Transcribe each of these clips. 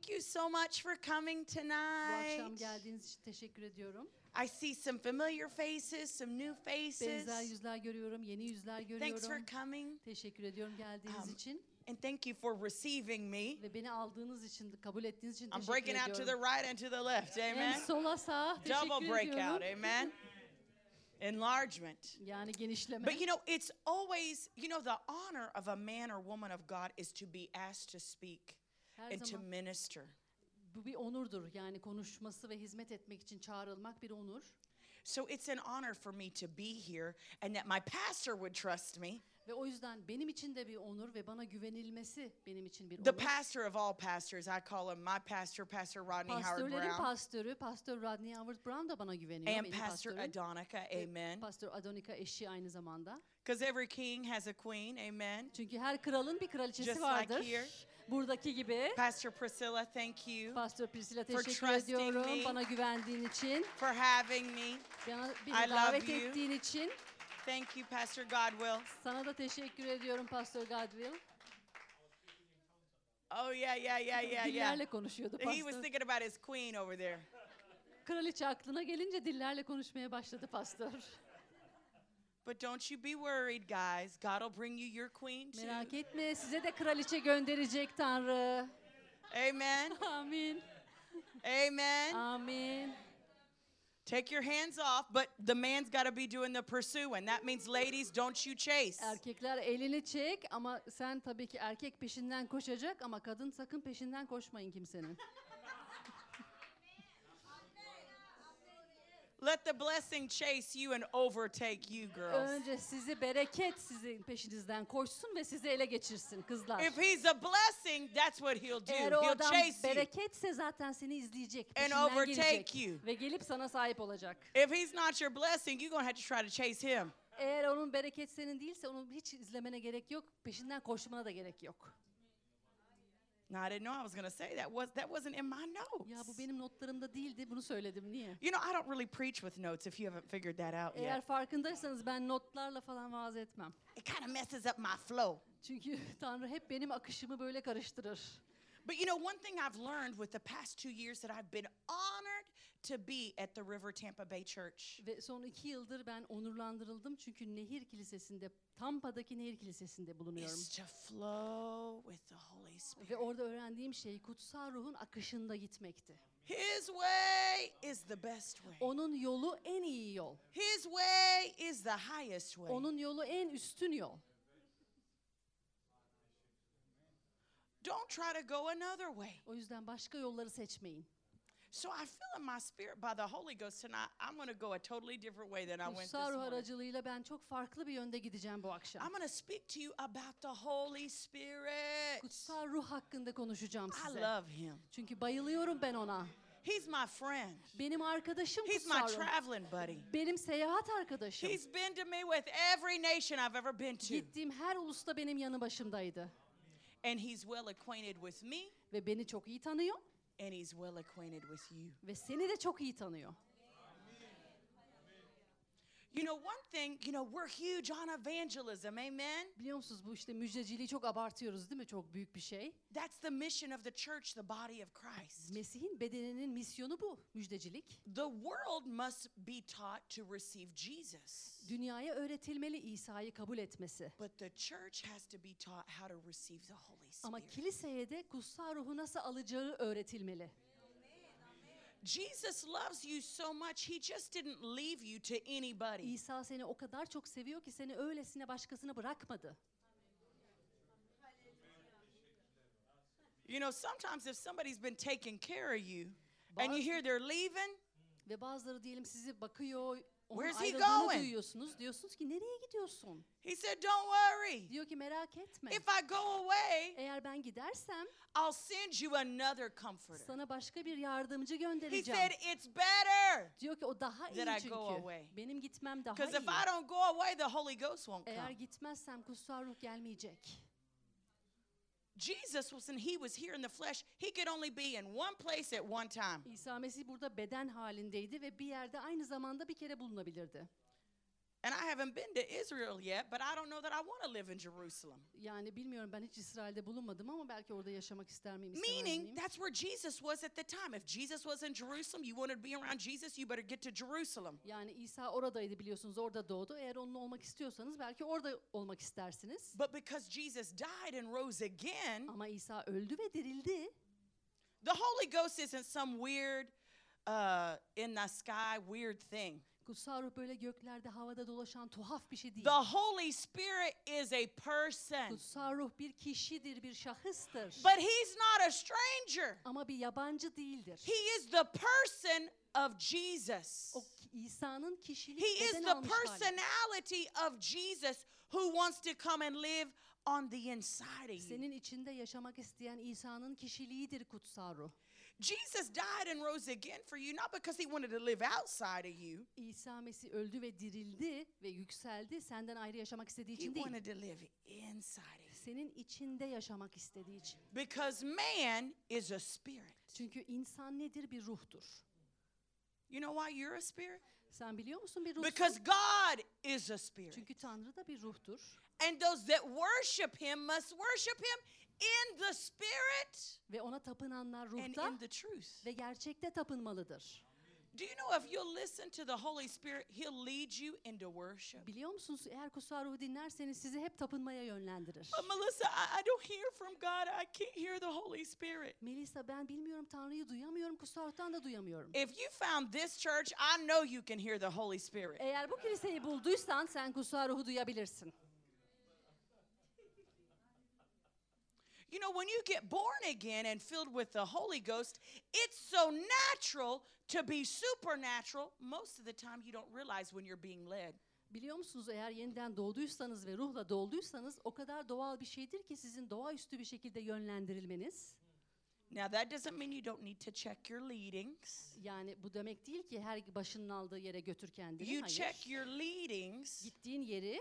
thank you so much for coming Bu akşam tonight. geldiğiniz için teşekkür ediyorum. I see some familiar faces, some new faces. Benzer yüzler görüyorum, yeni yüzler Thanks for görüyorum. coming. Teşekkür ediyorum geldiğiniz Um, için And thank you for receiving me. ve beni aldığınız için, kabul ettiğiniz için I'm teşekkür breaking out to the ediyorum. right and to the left. Hem Amen. sola sağa Double breakout. ediyorum. Amen. Enlargement. Yani genişleme. But you know, it's always, you know, the honor of a man or woman of God is to be asked to speak Her and to zaman minister. bu bir onurdur. Yani konuşması ve hizmet etmek için çağrılmak bir onur. So it's an honor for me to be here and that my pastor would trust me. Ve o yüzden benim için de bir onur ve bana güvenilmesi benim için bir The onur. pastor of all pastors, I call him my pastor, Pastor Rodney Howard Pastörlerin Brown, pastörü, Pastor Rodney Howard Brown da bana güveniyor. and benim Pastor pastörüm. Adonica. Amen. Pastor Adonika eşi aynı zamanda. Because every king has a queen. Amen. Çünkü her kralın bir kraliçesi Just like vardır. here. Buradaki gibi. Pastor Priscilla, thank you Pastor Priscilla teşekkür ediyorum me. bana güvendiğin için. for having me. Bana, I beni love davet you. ettiğin için. Thank you, Pastor Godwill. Sana da teşekkür ediyorum Pastor Godwill. Oh, yeah, yeah, yeah, yeah, yeah. Dillerle konuşuyordu He was pastor. thinking about his queen over there. Kraliçe aklına gelince dillerle konuşmaya başladı pastor. But don't you be worried, guys. God will bring you your queen too. Merak etme size de kraliçe gönderecek Tanrı. Amen. Amin. Amen. Amin. Take your hands off, but the man's got to be doing the pursuing. That means, ladies, don't you chase. Erkekler elini çek ama sen tabii ki erkek peşinden koşacak ama kadın sakın peşinden koşmayın kimsenin. Let the blessing chase you and overtake you, girls. Önce sizi bereket sizin peşinizden koşsun ve sizi ele geçirsin kızlar. If he's a blessing, that's what he'll do. Eğer o He'll adam chase you. bereketse zaten seni izleyecek, And peşinden overtake gelecek you. ve gelip sana sahip olacak. If he's not your blessing, you're going to have to try to chase him. Eğer onun bereket senin değilse onu hiç izlemene gerek yok, peşinden koşmana da gerek yok. No, I didn't know I was going to say that. Was that wasn't in my notes? Ya bu benim notlarımda değildi, bunu söyledim. Niye? You know, I don't really preach with notes if you haven't figured that out Eğer yet. farkındaysanız ben notlarla falan vaaz etmem. It kind of messes up my flow. Çünkü Tanrı hep benim akışımı böyle karıştırır. But you know, one thing I've learned with the past two years that I've been honored to be at the River Tampa Bay Church Ve son iki yıldır ben onurlandırıldım çünkü Nehir Kilisesi'nde, Tampa'daki Nehir Kilisesi'nde bulunuyorum. is to flow with the Holy Spirit. Ve orada öğrendiğim şey kutsal ruhun akışında gitmekti. His way is the best way. Onun yolu en iyi yol. His way is the highest way. Onun yolu en üstün yol. Don't try to go another way. O yüzden başka yolları seçmeyin. So I feel in my spirit by the Holy Ghost tonight, I'm going to go a totally different way than I went this Kutsal ruh morning. aracılığıyla ben çok farklı bir yönde gideceğim bu akşam. I'm going to speak to you about the Holy Spirit. Kutsal ruh hakkında konuşacağım I size. love him. Çünkü bayılıyorum ben ona. He's my friend. Benim arkadaşım He's my kutsal ruh. traveling buddy. Benim seyahat arkadaşım. He's been to me with every nation I've ever been to. Gittiğim her ulusta benim yanı başımdaydı. And he's well acquainted with me, Ve beni çok iyi tanıyor and he's well acquainted with you. ve seni de çok iyi tanıyor. You know, one thing, you know, we're huge on evangelism, amen? Biliyor musunuz bu işte müjdeciliği çok abartıyoruz değil mi? Çok büyük bir şey. That's the mission of the church, the body of Christ. Mesih'in bedeninin misyonu bu, müjdecilik. The world must be taught to receive Jesus, Dünyaya öğretilmeli İsa'yı kabul etmesi. but the church has to be taught how to receive the Holy Ama Spirit. kiliseye de kutsal ruhu nasıl alacağı öğretilmeli. Jesus loves you so much, he just didn't leave you to anybody. İsa seni o kadar çok seviyor ki seni öylesine başkasına bırakmadı. You know, sometimes if somebody's been taking care of you and you hear they're leaving, Ve bazıları diyelim sizi bakıyor, onun Where's he ayrıldığını going? duyuyorsunuz. Diyorsunuz ki nereye gidiyorsun? he said, Don't worry. Diyor ki merak etme. If I go away, Eğer ben gidersem I'll send you another comforter. sana başka bir yardımcı He göndereceğim. said, It's better. Diyor ki o daha iyi that I go çünkü. away. Benim gitmem daha Because if I iyi. don't go away, the Holy Ghost won't Eğer come. gitmezsem kutsal ruh gelmeyecek. Jesus was when he was here in the flesh, he could only be in one place at one time. İsa Mesih burada beden halindeydi ve bir yerde aynı zamanda bir kere bulunabilirdi. And I haven't been to Israel yet, but I don't know that I want to live in Jerusalem. Yani bilmiyorum ben hiç İsrail'de bulunmadım ama belki orada yaşamak ister miyim istemez Meaning, miyim? that's where Jesus was at the time. If Jesus was in Jerusalem, you wanted to be around Jesus, you better get to Jerusalem. Yani İsa oradaydı biliyorsunuz orada doğdu. Eğer onunla olmak istiyorsanız belki orada olmak istersiniz. But because Jesus died and rose again, Ama İsa öldü ve dirildi. the Holy Ghost isn't some weird, uh, in the sky, weird thing. Kutsal ruh böyle göklerde havada dolaşan tuhaf bir şey değil. The Holy Spirit is a person, Kutsal ruh bir kişidir, bir şahıstır. but He's not a stranger. Ama bir yabancı değildir. He is the person of Jesus. O İsa'nın kişilik He is the almış hali. personality of Jesus who wants to come and live on the inside of you. Senin içinde yaşamak isteyen İsa'nın kişiliğidir kutsal ruh. Jesus died and rose again for you, not because he wanted to live outside of you. İsa Mesih öldü ve dirildi ve yükseldi. Senden ayrı yaşamak istediği He için değil. wanted to live inside of you. Senin içinde yaşamak istediği için. Because man is a spirit. Çünkü insan nedir? Bir ruhtur. You know why you're a spirit? Sen biliyor musun bir Because ruhsun? God is a spirit. Çünkü Tanrı da bir ruhtur. And those that worship him must worship him in the spirit Ve ona tapınanlar and ruhta in the truth. ve gerçekte tapınmalıdır. Do you know if you'll listen to the Holy Spirit, he'll lead you into worship? Biliyor musunuz eğer kutsal ruhu dinlerseniz sizi hep tapınmaya yönlendirir. But Melissa, I, I don't hear from God. I can't hear the Holy Spirit. Melisa ben bilmiyorum Tanrı'yı duyamıyorum, kutsal ruhtan da duyamıyorum. If you found this church, I know you can hear the Holy Spirit. Eğer bu kiliseyi bulduysan sen kutsal ruhu duyabilirsin. You know, when you get born again and filled with the Holy Ghost, it's so natural to be supernatural. Most of the time, you don't realize when you're being led. Biliyor musunuz eğer yeniden doğduysanız ve ruhla dolduysanız o kadar doğal bir şeydir ki sizin doğaüstü bir şekilde yönlendirilmeniz. Now, that doesn't mean you don't need to check your leadings. Yani bu demek değil ki her başının aldığı yere götür kendini. You Hayır. check your leadings Gittiğin yeri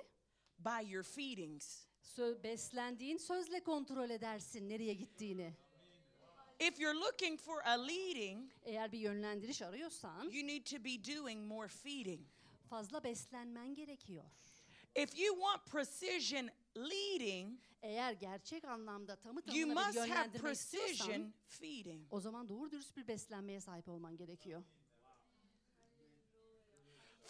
by your feedings. Sö- beslendiğin sözle kontrol edersin nereye gittiğini. If you're looking for a leading, Eğer bir yönlendiriş arıyorsan you need to be doing more feeding. fazla beslenmen gerekiyor. If you want precision leading, Eğer gerçek anlamda tamı you tamına bir must have yönlendirme istiyorsan precision feeding. o zaman doğru dürüst bir beslenmeye sahip olman gerekiyor.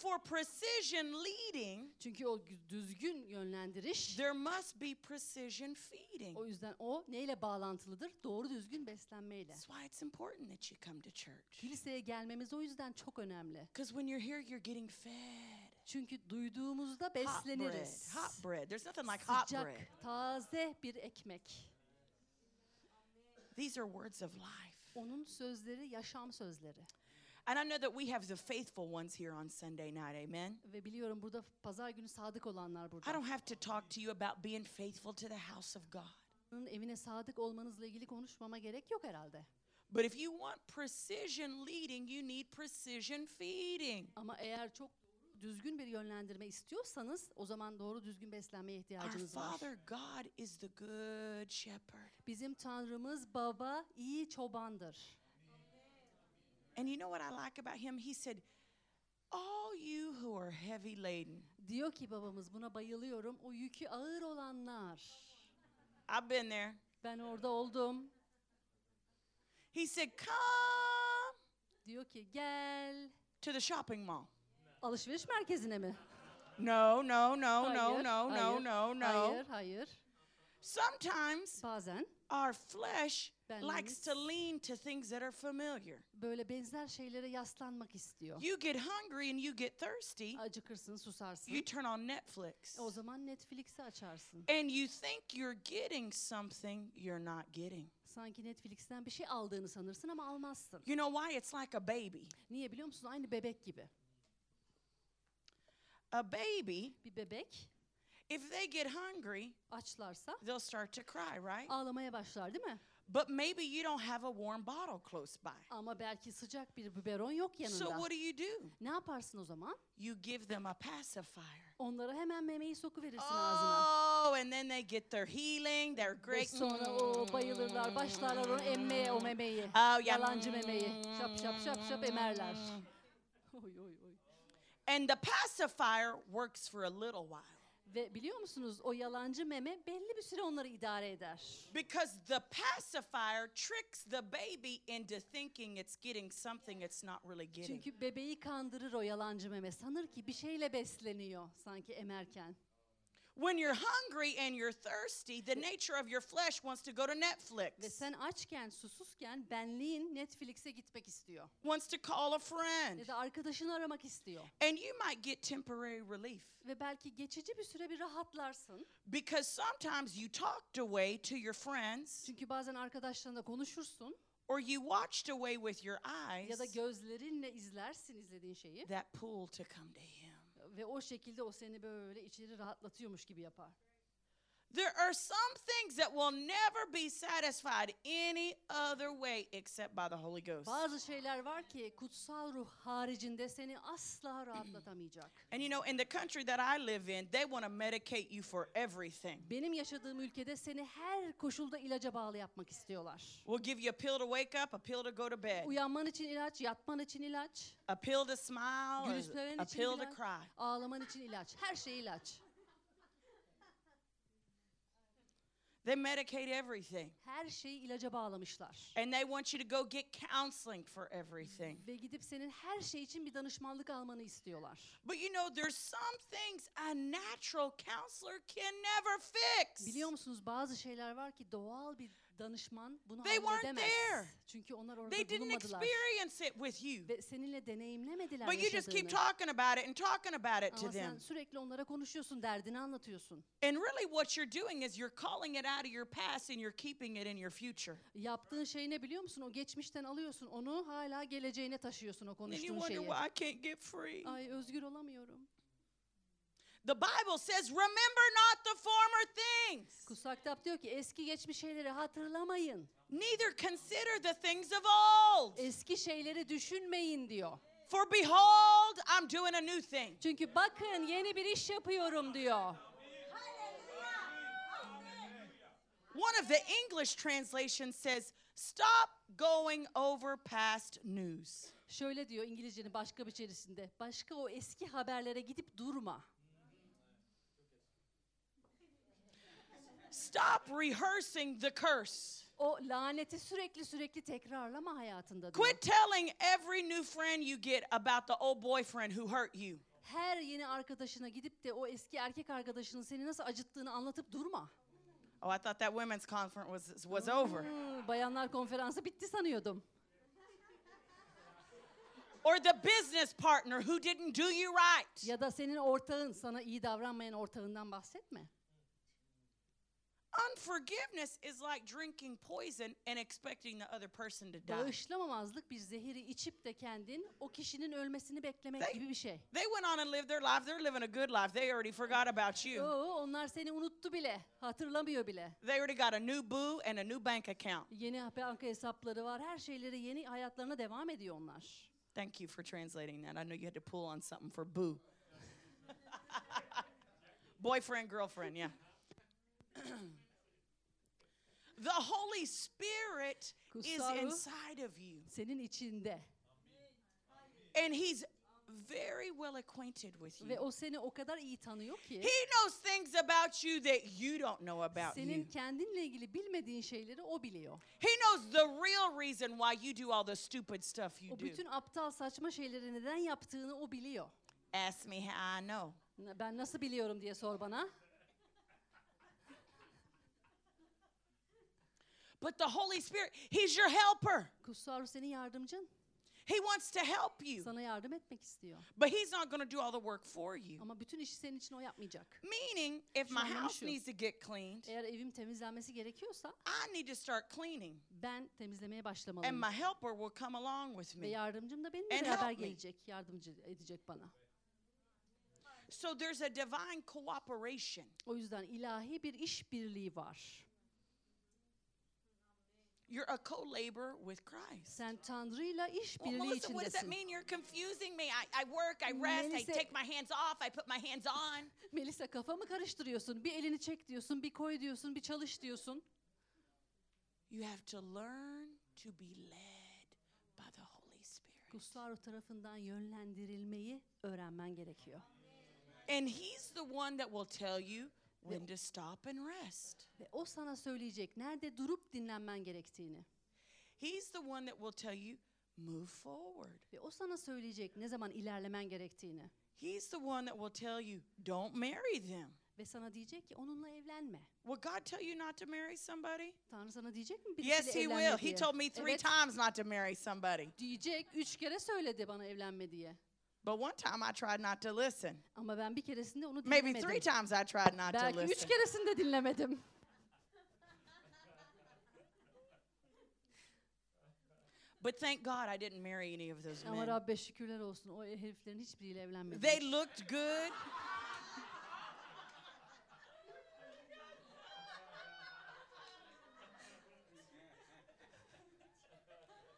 For precision leading, Çünkü o gü- düzgün yönlendiriş there must be precision feeding. o yüzden o neyle bağlantılıdır? Doğru düzgün beslenmeyle. That's why it's important that you come to church. Kiliseye gelmemiz o yüzden çok önemli. Because when you're here, you're getting fed. Çünkü duyduğumuzda Hot bread. besleniriz. Hot bread. There's nothing like hot bread. Sıcak, taze bir ekmek. These are words of life. Onun sözleri yaşam sözleri. And I know that we have the faithful ones here on Sunday night. Amen. Ve biliyorum burada pazar günü sadık olanlar I burada. don't have to talk to you about being faithful to the house of God. Onun evine sadık olmanızla ilgili konuşmama gerek yok herhalde. But if you want precision leading, you need precision feeding. Ama eğer çok düzgün bir yönlendirme istiyorsanız o zaman doğru düzgün beslenmeye Our ihtiyacınız var. Father God is the good shepherd. Bizim Tanrımız baba iyi çobandır. And you know what I like about him? He said, All you who are heavy laden. Diyor ki babamız buna bayılıyorum. O yükü ağır olanlar. I've been there. Ben orada oldum. He said, Come Diyor ki gel. to the shopping mall. Alışveriş merkezine mi? No, no, no, no, Hayır, no, no, hayır, no, no. Hayır, hayır. Sometimes Bazen our flesh Benliğimiz- likes to lean to things that are familiar. böyle benzer şeylere yaslanmak istiyor. You get hungry and you get thirsty, Acıkırsın, susarsın. you turn on Netflix. O zaman Netflix'i açarsın. And you think you're getting something you're not getting. Sanki Netflix'ten bir şey aldığını sanırsın ama almazsın. You know why? It's like a baby. Niye biliyor musun? Aynı bebek gibi. A baby, Bir bebek if they get hungry, açlarsa they'll start to cry, right? ağlamaya başlar değil mi? But maybe you don't have a warm bottle close by. Ama belki sıcak bir biberon yok So what do you do? Ne yaparsın o zaman? You give them a pacifier. Onlara hemen memeyi sokuverirsin ağzına. Oh, and then they get their healing, their Ve great. sonra o mm. bayılırlar, başlarlar onu emmeye o memeyi. Oh, yeah. Yalancı memeyi. Şap şap şap şap emerler. Mm. Oy oy oy. And the pacifier works for a little while. Ve biliyor musunuz o yalancı meme belli bir süre onları idare eder. Because the pacifier tricks the baby into thinking it's getting something it's not really getting. Çünkü bebeği kandırır o yalancı meme. Sanır ki bir şeyle besleniyor sanki emerken. When you're hungry and you're thirsty, the nature of your flesh wants to go to Ve Netflix, sen açken, susuzken benliğin Netflix'e gitmek istiyor. wants to call a friend, Ya da arkadaşını aramak istiyor. and you might get temporary relief. Ve belki geçici bir süre bir rahatlarsın. Because sometimes you talked away to your friends, Çünkü bazen arkadaşlarına konuşursun or you watched away with your eyes ya da gözlerinle izlersin izlediğin şeyi. that pull to come to Him. Ve o şekilde o seni böyle içeri rahatlatıyormuş gibi yapar. There are some things that will never be satisfied any other way except by the Holy Ghost. Bazı şeyler var ki kutsal ruh haricinde seni asla rahatlatamayacak. And you know, in the country that I live in, they want to medicate you for everything. Benim yaşadığım ülkede seni her koşulda ilaca bağlı yapmak istiyorlar. We'll give you a pill to wake up, a pill to go to bed, Uyanman için ilaç, yatman için ilaç, a pill to smile, a için pill to cry. ağlaman için ilaç. Her şey ilaç. They medicate everything. Her şeyi ilaca bağlamışlar. And they want you to go get counseling for everything. Ve gidip senin her şey için bir danışmanlık almanı istiyorlar. But you know, there's some things a natural counselor can never fix. Biliyor musunuz bazı şeyler var ki doğal bir danışman bunu They weren't halledemez. there. Çünkü onlar orada They didn't bulunmadılar. experience it with you. Ve seninle deneyimlemediler But you just keep yaşadığını. talking about it and talking about it to Ama sen them. sürekli onlara konuşuyorsun, derdini anlatıyorsun. And really, what you're doing is you're calling it out of your past and you're keeping it in your future. Yaptığın şey ne biliyor musun? O geçmişten alıyorsun, onu hala geleceğine taşıyorsun o And you konuştuğun wonder şeyi. why I can't get free. Ay özgür olamıyorum. The Bible says, remember not the former things, Kutsal kitap diyor ki eski geçmiş şeyleri hatırlamayın. neither consider the things of old. Eski şeyleri düşünmeyin diyor. For behold, I'm doing a new thing. Çünkü bakın yeni bir iş yapıyorum diyor. One of the English translations says, stop going over past news. Şöyle diyor İngilizcenin başka bir içerisinde. Başka o eski haberlere gidip durma. Stop rehearsing the curse. O laneti sürekli sürekli tekrarlama hayatında diyor. Quit telling every new friend you get about the old boyfriend who hurt you. Her yeni arkadaşına gidip de o eski erkek arkadaşının seni nasıl acıttığını anlatıp durma. Oh, I thought that women's conference was, was over. Hmm, bayanlar konferansı bitti sanıyordum. Or the business partner who didn't do you right. Ya da senin ortağın, sana iyi davranmayan ortağından bahsetme. Unforgiveness is like drinking poison and expecting the other person to die. Bağışlamamazlık bir zehiri içip de kendin o kişinin ölmesini beklemek They- gibi bir şey. They went on and lived their life. They're living a good life. They already forgot about you. Oo, onlar seni unuttu bile, hatırlamıyor bile. They already got a new boo and a new bank account. Yeni banka hesapları var, her şeyleri yeni hayatlarına devam ediyor onlar. Thank you for translating that. I know you had to pull on something for boo. Boyfriend, girlfriend, yeah. the Holy Spirit is inside of you, Senin içinde and He's very well acquainted with ve you. o seni o kadar iyi tanıyor ki He knows things about you that you don't know about senin you. kendinle ilgili bilmediğin şeyleri o biliyor. He knows the real reason why you do all the stupid stuff you O do. bütün aptal saçma şeyleri neden yaptığını o biliyor. Ask me how I know. Ben nasıl biliyorum diye sor bana. But the Holy Spirit, He's your helper. Kutsal ruh senin yardımcın. He wants to help you. Sana yardım etmek istiyor. But he's not going to do all the work for you. Ama bütün işi senin için o yapmayacak. Meaning, if my house şu. needs to get cleaned, Eğer evim temizlenmesi gerekiyorsa I need to start cleaning. ben temizlemeye And başlamalıyım. my helper will come along with Ve me. yardımcım da benimle And beraber gelecek, yardımcı edecek bana. So there's a divine cooperation. O yüzden ilahi bir işbirliği var. You're a co laborer with Christ. Sen Tanrı'yla Well, işbirliği Melissa, what does that mean? You're confusing me. I, I work, I rest, I take my hands off, I put my hands on. Melisa kafamı karıştırıyorsun. Bir elini çek diyorsun, bir koy diyorsun, bir çalış diyorsun. You have to learn to be led by the Holy Holy Spirit. Kutsal tarafından yönlendirilmeyi öğrenmen gerekiyor. And He's the one that will tell you when to stop and rest. Ve o sana söyleyecek nerede durup dinlenmen gerektiğini. He's the one that will tell you move forward. Ve o sana söyleyecek ne zaman ilerlemen gerektiğini. He's the one that will tell you don't marry them. Ve sana diyecek ki onunla evlenme. Will God tell you not to marry somebody? Tanrı sana diyecek mi birisiyle Yes, He evlenme will. He diye? told me three Evet, times not to marry somebody. diyecek. Üç kere söyledi bana evlenme diye. But one time I tried not to listen. Ama ben bir keresinde onu Maybe three times I tried not to Belki üç listen. keresinde dinlemedim. But thank God I didn't marry any of those Ama men. Rabbe şükürler olsun o heriflerin hiçbiriyle evlenmedim. They looked good.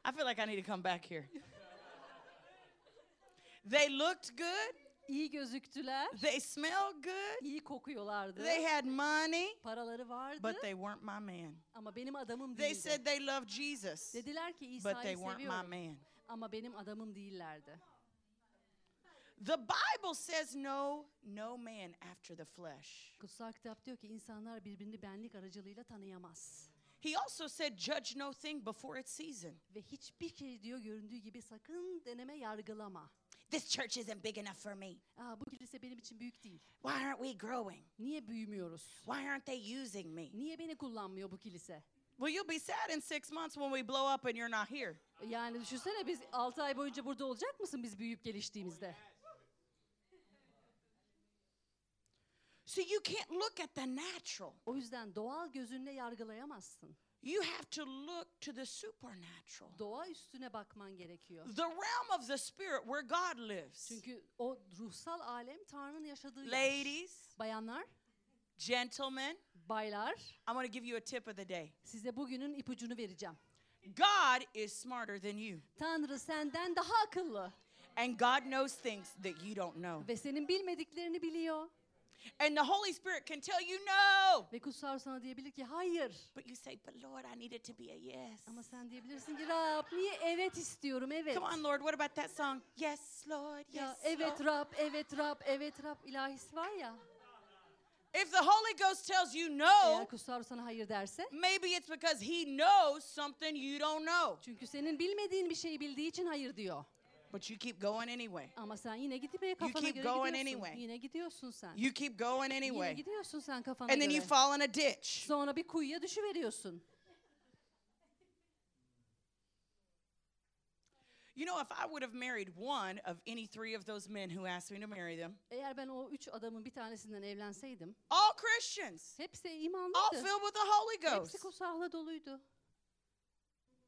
I feel like I need to come back here. They looked good. İyi gözüktüler, They smelled good. iyi kokuyorlardı. They had money, Paraları vardı but they weren't my man. ama benim adamım They değildi. said they loved Jesus, Dediler ki but they İsa'yı weren't my seviyorum man. ama benim adamım değillerdi. The Bible says no, no man after the flesh. Kutsal kitap diyor ki insanlar birbirini benlik aracılığıyla tanıyamaz. He also said, judge no thing before its season. Ve hiçbir şey diyor göründüğü gibi sakın deneme yargılama. This church isn't big enough for me. Aa, bu kilise benim için büyük değil. Why aren't we growing? Niye büyümüyoruz? Why aren't they using me? Niye beni kullanmıyor bu kilise? Well, you'll be sad in six months when we blow up and you're not here. Yani düşünsene biz 6 ay boyunca burada olacak mısın biz büyüyüp geliştiğimizde? So you can't look at the natural. O yüzden doğal gözünle yargılayamazsın. You have to look to the supernatural, Doğa üstüne bakman gerekiyor. the realm of the spirit where God lives. Çünkü o ruhsal alem Tanrı'nın yaşadığı yer. Ladies, Bayanlar, gentlemen, baylar I'm going to give you a tip of the day. size bugünün ipucunu vereceğim. God is smarter than you, Tanrı senden daha akıllı and God knows things that you don't know. ve senin bilmediklerini biliyor. And the Holy Spirit can tell you no. Ve kutsal sana diyebilir ki hayır. But you say, but Lord, I need it to be a yes. Ama sen diyebilirsin ki Rab niye evet istiyorum evet. Come on, Lord, what about that song? Yes, Lord, yes. Ya evet Lord. Rab, evet Rab, evet Rab ilahisi var ya. If the Holy Ghost tells you no, derse maybe it's because He knows something you don't know. çünkü senin bilmediğin bir şeyi bildiği için hayır diyor. But you keep going anyway. Ama sen yine gitmeye kafana keep göre going gidiyorsun. anyway. Yine gidiyorsun sen. You keep going Yine anyway. gidiyorsun sen kafana And then göre. you fall in a ditch. Sonra bir kuyuya düşüveriyorsun. You know, if I would have married one of any three of those men who asked me to marry them, Eğer ben o üç adamın bir tanesinden evlenseydim, all Christians, hepsi all imanlıydı. filled with the Holy Hepsi Ghost, kutsahla doluydu.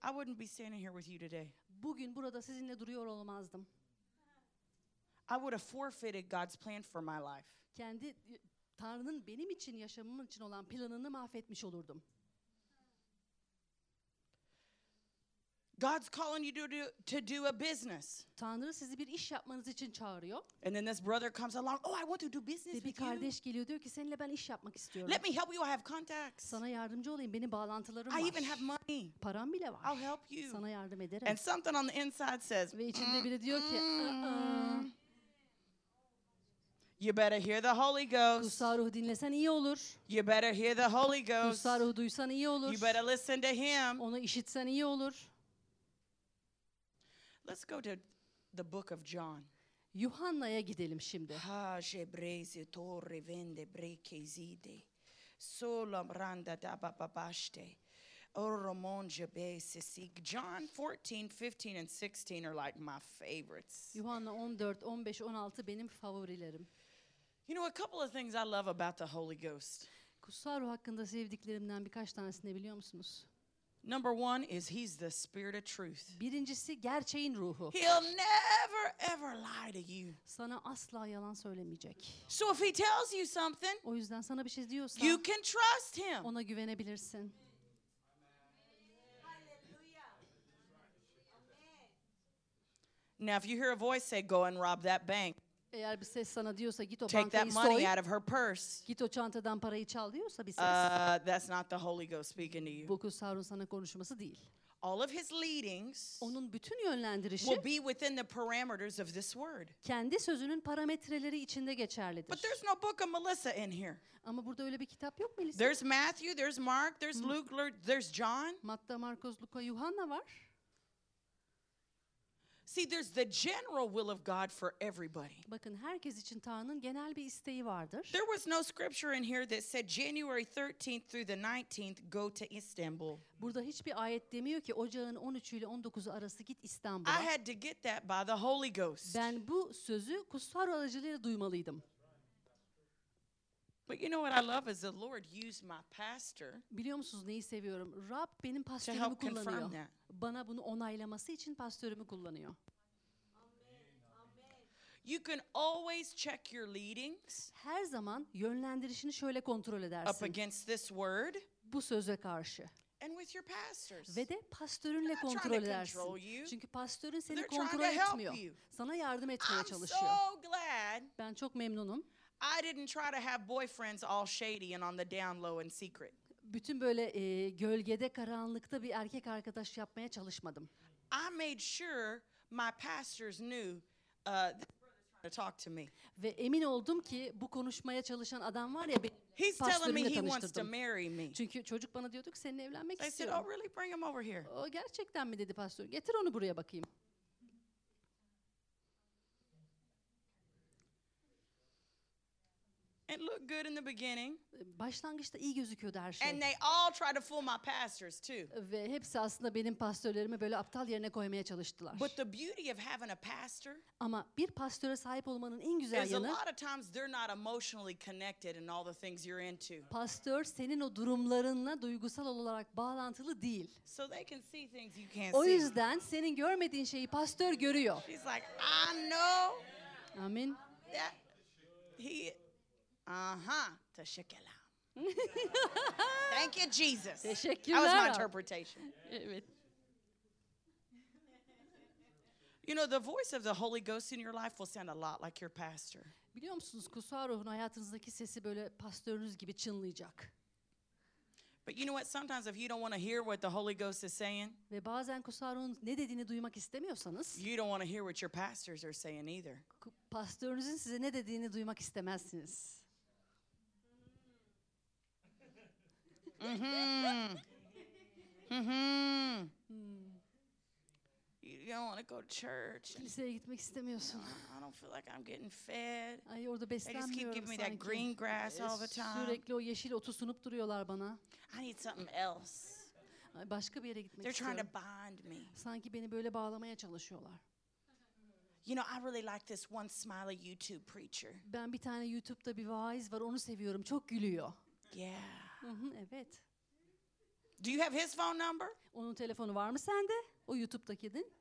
I wouldn't be standing here with you today. Bugün burada sizinle duruyor olmazdım. I would have forfeited God's plan for my life. Kendi Tanrı'nın benim için yaşamım için olan planını mahvetmiş olurdum. God's calling you to do, to do a business. Tanrı sizi bir iş yapmanız için çağırıyor. And then this brother comes along, oh, I want to do business Ve bir with you. kardeş geliyor diyor ki seninle ben iş yapmak istiyorum. Let me help you. I have contacts. Sana yardımcı olayım. Benim bağlantılarım I even have var. money. Param bile I'll var. help you. Sana yardım ederim. And something on the inside says, Ve içinde biri diyor ki "Aa, You better hear the Holy Ghost. kutsal ruhu dinlesen iyi olur. You better hear the Holy Ghost. Kutsal ruhu duysan iyi olur. You better listen to Him. Onu işitsen iyi olur. Let's go to the book of John. Yuhanna'ya gidelim şimdi. Ha jebreze torre vende brekezide. Solam randa da bababashte. Oromon jebese sig. John 14, 15, and 16 are like my favorites. Yuhanna 14, 15, 16 benim favorilerim. You know, a couple of things I love about the Holy Ghost. Kutsal ruh hakkında sevdiklerimden birkaç tanesini biliyor musunuz? Number one is He's the Spirit of truth. Birincisi gerçeğin ruhu. He'll never, ever lie to you. Sana asla yalan söylemeyecek. So if He tells you something, O yüzden sana bir şey diyorsa you can trust Him. ona güvenebilirsin. Now, if you hear a voice say, go and rob that bank, Eğer bir ses sana diyorsa git o take that bankayı money soy, out of her purse, git o çantadan parayı çal diyorsa bir ses. uh, that's not the Holy Ghost speaking to you. Bu kutsal ruhun sana konuşması değil. all of his leadings Onun bütün yönlendirişi will be within the parameters of this word. kendi sözünün parametreleri içinde geçerlidir. But there's no book of Melissa in here. Ama burada öyle bir kitap yok Melisa. There's Matthew, there's Mark, there's Luke, Lur- there's John. Matta, Markos, Luka, Yuhanna var. See, there's the general will of God for everybody. Bakın herkes için Tanrı'nın genel bir isteği vardır. There was no scripture in here that said January 13th through the 19th, go to Istanbul. Burada hiçbir ayet demiyor ki ocağın 13 ile 19'u arası git I İstanbul'a. had to get that by the Holy Ghost. Ben bu sözü kutsal aracılığıyla duymalıydım. But you know what I love is the Lord used my pastor Biliyor musunuz neyi seviyorum? Rab benim to pastörümü help confirm kullanıyor. that. Bana bunu onaylaması için pastörümü kullanıyor. You can always check your leadings Her zaman yönlendirişini şöyle kontrol up edersin. against this word Bu söze karşı. and with your pastors. Ve de pastörünle They're not trying kontrol edersin. you. Çünkü pastörün seni They're trying kontrol to help etmiyor. you. Sana yardım etmeye I'm çalışıyor. so glad Ben çok memnunum. I didn't try to have boyfriends all shady and on the down low and secret. Bütün böyle e, gölgede, karanlıkta bir erkek arkadaş yapmaya çalışmadım. I made sure my pastors knew uh, this to talk to me. Ve emin oldum ki bu konuşmaya çalışan adam var ya benim He's telling me he wants to tanıştırdım. marry me. Çünkü çocuk bana diyordu ki seninle evlenmek They said, istiyorum. Oh, really? Bring him over here. O gerçekten mi dedi pastör. Getir onu buraya bakayım. It looked good in the beginning. Başlangıçta iyi gözüküyordu her şey. And they all try to fool my pastors too. Ve hepsi aslında benim pastörlerimi böyle aptal yerine koymaya çalıştılar. But the beauty of having a pastor Ama bir pastöre sahip olmanın en güzel is a yanı lot of times they're not emotionally connected in all the things you're into. pastör senin o durumlarınla duygusal olarak bağlantılı değil. So they can see things you can't O see. yüzden senin görmediğin şeyi pastör görüyor. She's like, I know Amin. that he, uh-huh, teşekkürler. Thank you, Jesus. That was my Teşekkürler. interpretation. Evet. You know, the voice of the Holy Ghost in your life will sound a lot like your pastor. Biliyor musunuz kutsal ruhun hayatınızdaki sesi böyle pastörünüz gibi çınlayacak. But you know what? Sometimes if you don't want to hear what the Holy Ghost is saying, Ve bazen kutsal ruhun ne dediğini duymak istemiyorsanız you don't want to hear what your pastors are saying either. pastörünüzün size ne dediğini duymak istemezsiniz. Mm-hmm. Mm-hmm. You don't want to go to church. and, Kiliseye gitmek istemiyorsun. I don't feel like I'm getting fed. Ay orada They just keep beslenmiyorum giving me that sanki. green grass all the time. Sürekli o yeşil otu sunup duruyorlar bana. I need something else. Ay başka bir yere gitmek They're trying to istiyorum. bind me. Sanki beni böyle bağlamaya çalışıyorlar. You know, I really like this one smiley YouTube preacher. Ben bir tane YouTube'da bir vaiz var onu seviyorum. Çok gülüyor. Yeah. Hı hı, evet. Do you have his phone number? Onun telefonu var mı sende? O YouTube'dakinin.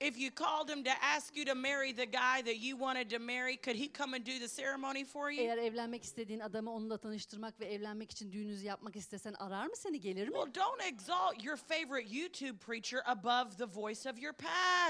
If you called him to ask you to marry the guy that you wanted to marry, could he come and do the ceremony for you? Eğer evlenmek istediğin adamı onunla tanıştırmak ve evlenmek için düğününüzü yapmak istesen arar mı seni gelir mi? Well, don't exalt your favorite YouTube preacher above the voice of your O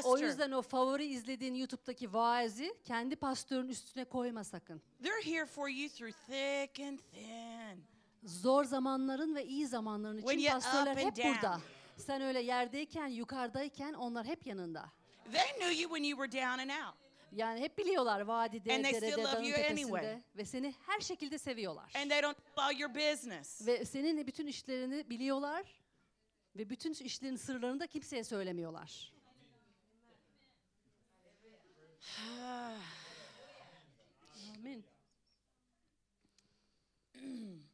pastor. yüzden o favori izlediğin YouTube'daki vaizi kendi pastörün üstüne koyma sakın. They're here for you through thick and thin. Zor zamanların ve iyi zamanların için pastörler hep down. burada. Sen öyle yerdeyken, yukarıdayken onlar hep yanında. They knew you when you were down and out. Yani hep biliyorlar vadide, And they still derede, love dağın you tepesinde anyway. ve seni her şekilde seviyorlar. And they don't all your business. Ve senin bütün işlerini biliyorlar ve bütün işlerin sırlarını da kimseye söylemiyorlar. Amin.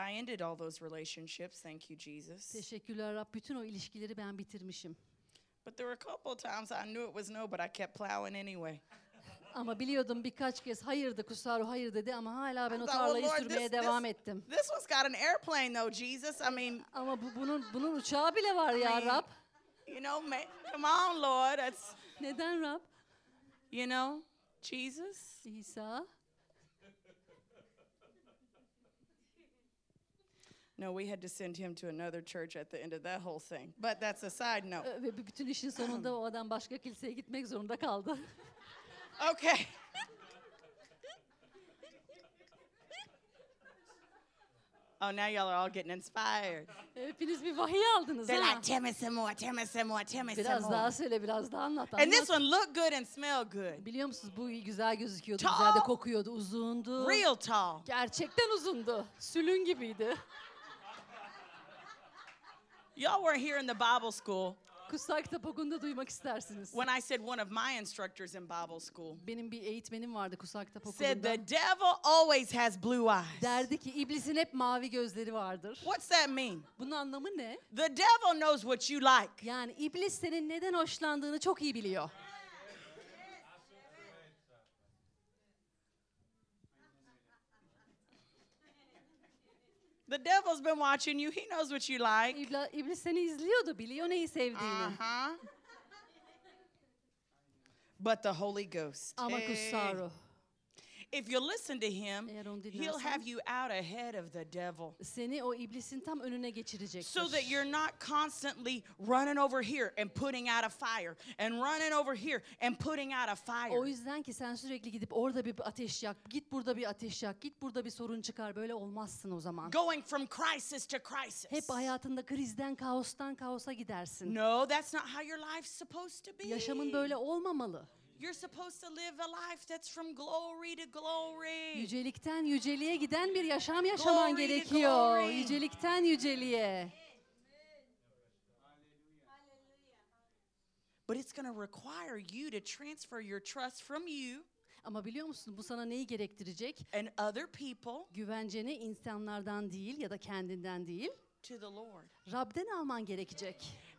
I ended all those relationships, thank you, Jesus. Teşekkürler Rab. Bütün o ilişkileri ben bitirmişim. But there were a couple of times I knew it was no, but I kept plowing anyway. Ama biliyordum birkaç kez hayırdı Kusaru hayır dedi ama hala ben I o thought, well, tarlayı Lord, sürmeye devam ettim. this one's got an airplane though, Jesus. I mean, Ama bu, bunun bunun uçağı bile var ya mean, Rab. you know, ma- come on, Lord. That's, Neden Rab? you know, Jesus. İsa. No, we had to send him to another church at the end of that whole thing. But that's a side note. Ve b- bütün işin sonunda o adam başka kiliseye gitmek zorunda kaldı. Okay. Oh, now y'all are all getting inspired. Hepiniz bir vahiy aldınız They're ha. like, tell me some more, tell me some more, tell me some Biraz more. daha söyle, biraz daha anlat. And this anlat. one looked good and smelled good. Biliyor musunuz bu güzel gözüküyordu, güzel de kokuyordu, uzundu. Real tall. Gerçekten uzundu. Sülün gibiydi. Y'all weren't here in the Bible school Kutsal kitap okulunda duymak istersiniz. when I said one of my instructors in Bible school Benim bir eğitmenim vardı kutsal kitap said okulunda. the devil always has blue eyes. Derdi ki iblisin hep mavi gözleri vardır. What's that mean? Bunun anlamı ne? The devil knows what you like. Yani iblis senin neden hoşlandığını çok iyi biliyor. The devil's been watching you. He knows what you like. İbla, iblis seni izliyordu, biliyor neyi sevdiğini. Uh-huh. But the Holy Ghost. Ama kutsal ruh. If you listen to him, he'll have you out ahead of the devil. Seni o iblisin tam önüne geçirecektir. So that you're not constantly running over here and putting out a fire and running over here and putting out a fire. O yüzden ki sen sürekli gidip orada bir ateş yak, git burada bir ateş yak, git burada bir sorun çıkar. Böyle olmazsın o zaman. Going from crisis to crisis. Hep hayatında krizden, kaostan kaosa gidersin. No, that's not how your life's supposed to be. Yaşamın böyle olmamalı. You're supposed to live a life that's from glory to glory. Yücelikten yüceliğe giden bir yaşam yaşaman Glory to gerekiyor. glory. Yücelikten yüceliğe. But it's going to require you to transfer your trust from you Ama biliyor musun bu sana neyi gerektirecek? and other people Güvenceni insanlardan değil ya da kendinden değil, to the Lord. Rab'den alman gerekecek.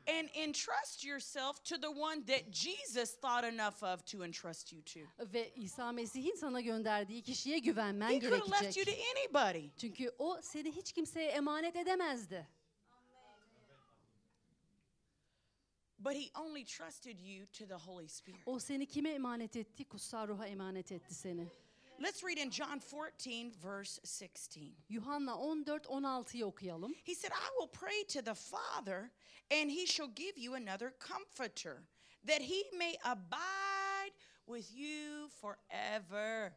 And entrust yourself to the one that Jesus thought enough of to entrust you to. Ve İsa Mesih'in sana gönderdiği kişiye güvenmen He could have left you gerekecek. to anybody. Çünkü o seni hiç kimseye emanet edemezdi. But he only trusted you to the Holy Spirit. O seni kime emanet etti? Kutsal Ruh'a emanet etti seni. Let's read in John 14, verse 16. Yuhanna 14 16'yı okuyalım. He said, I will pray to the Father, and he shall give you another comforter, that he may abide with you forever.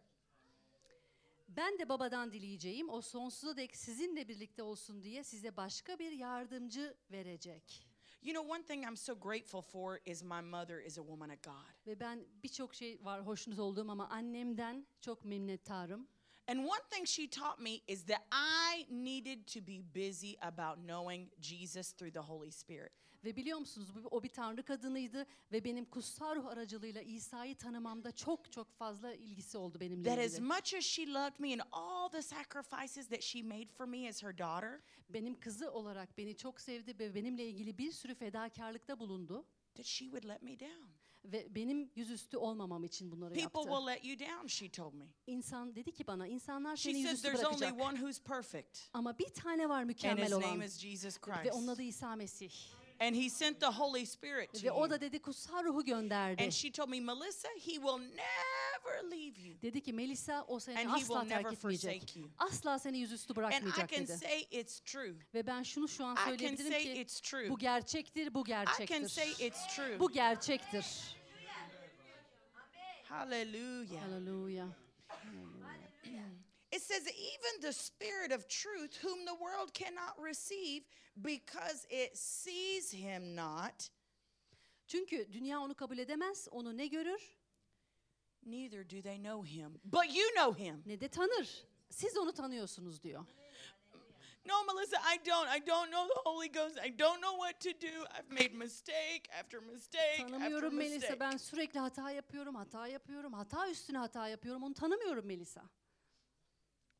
Ben de babadan dileyeceğim. O sonsuza dek sizinle birlikte olsun diye size başka bir yardımcı verecek. You know, one thing I'm so grateful for is my mother is a woman of God. Ve ben birçok şey var hoşnut olduğum ama annemden çok minnettarım. And one thing she taught me is that I needed to be busy about knowing Jesus through the Holy Spirit. Ve biliyor musunuz bu- o bir tanrı kadınıydı ve benim kutsal ruh aracılığıyla İsa'yı tanımamda çok çok fazla ilgisi oldu benimle That as ilgili. much as she loved me and all the sacrifices that she made for me as her daughter, Benim kızı olarak beni çok sevdi ve benimle ilgili bir sürü fedakarlıkta bulundu. that she would let me down. Ve benim yüzüstü olmamam için bunları People yaptı. will let you down, she told me. İnsan dedi ki bana insanlar She seni said yüzüstü there's only bırakacak. one who's perfect, Ama bir tane var and mükemmel his olan. name is Jesus Ve Christ. onun adı İsa Mesih. And he sent the Holy Spirit to Ve o you. da dedi kutsal ruhu gönderdi. And she told me, Melissa, he will never leave you. Dedi ki Melisa o seni And he will asla never terk etmeyecek. forsake you. Asla seni yüzüstü And I bırakmayacak can dedi. say it's true. Ve ben şunu şu an I can söyleyebilirim say ki it's true. bu gerçektir, bu I can gerçektir. say it's true. Bu gerçektir. Hallelujah. Haleluya. It says, even the Spirit of truth, whom the world cannot receive because it sees him not, Çünkü dünya onu kabul edemez, onu ne görür neither do they know him. But you know him. ne de tanır. Siz onu tanıyorsunuz diyor. No, Melissa, I don't. I don't know the Holy Ghost. I don't know what to do. I've made mistake after mistake after Tanımıyorum Melisa. mistake. Ben sürekli hata yapıyorum, hata yapıyorum, hata üstüne hata yapıyorum. Onu tanımıyorum Melisa.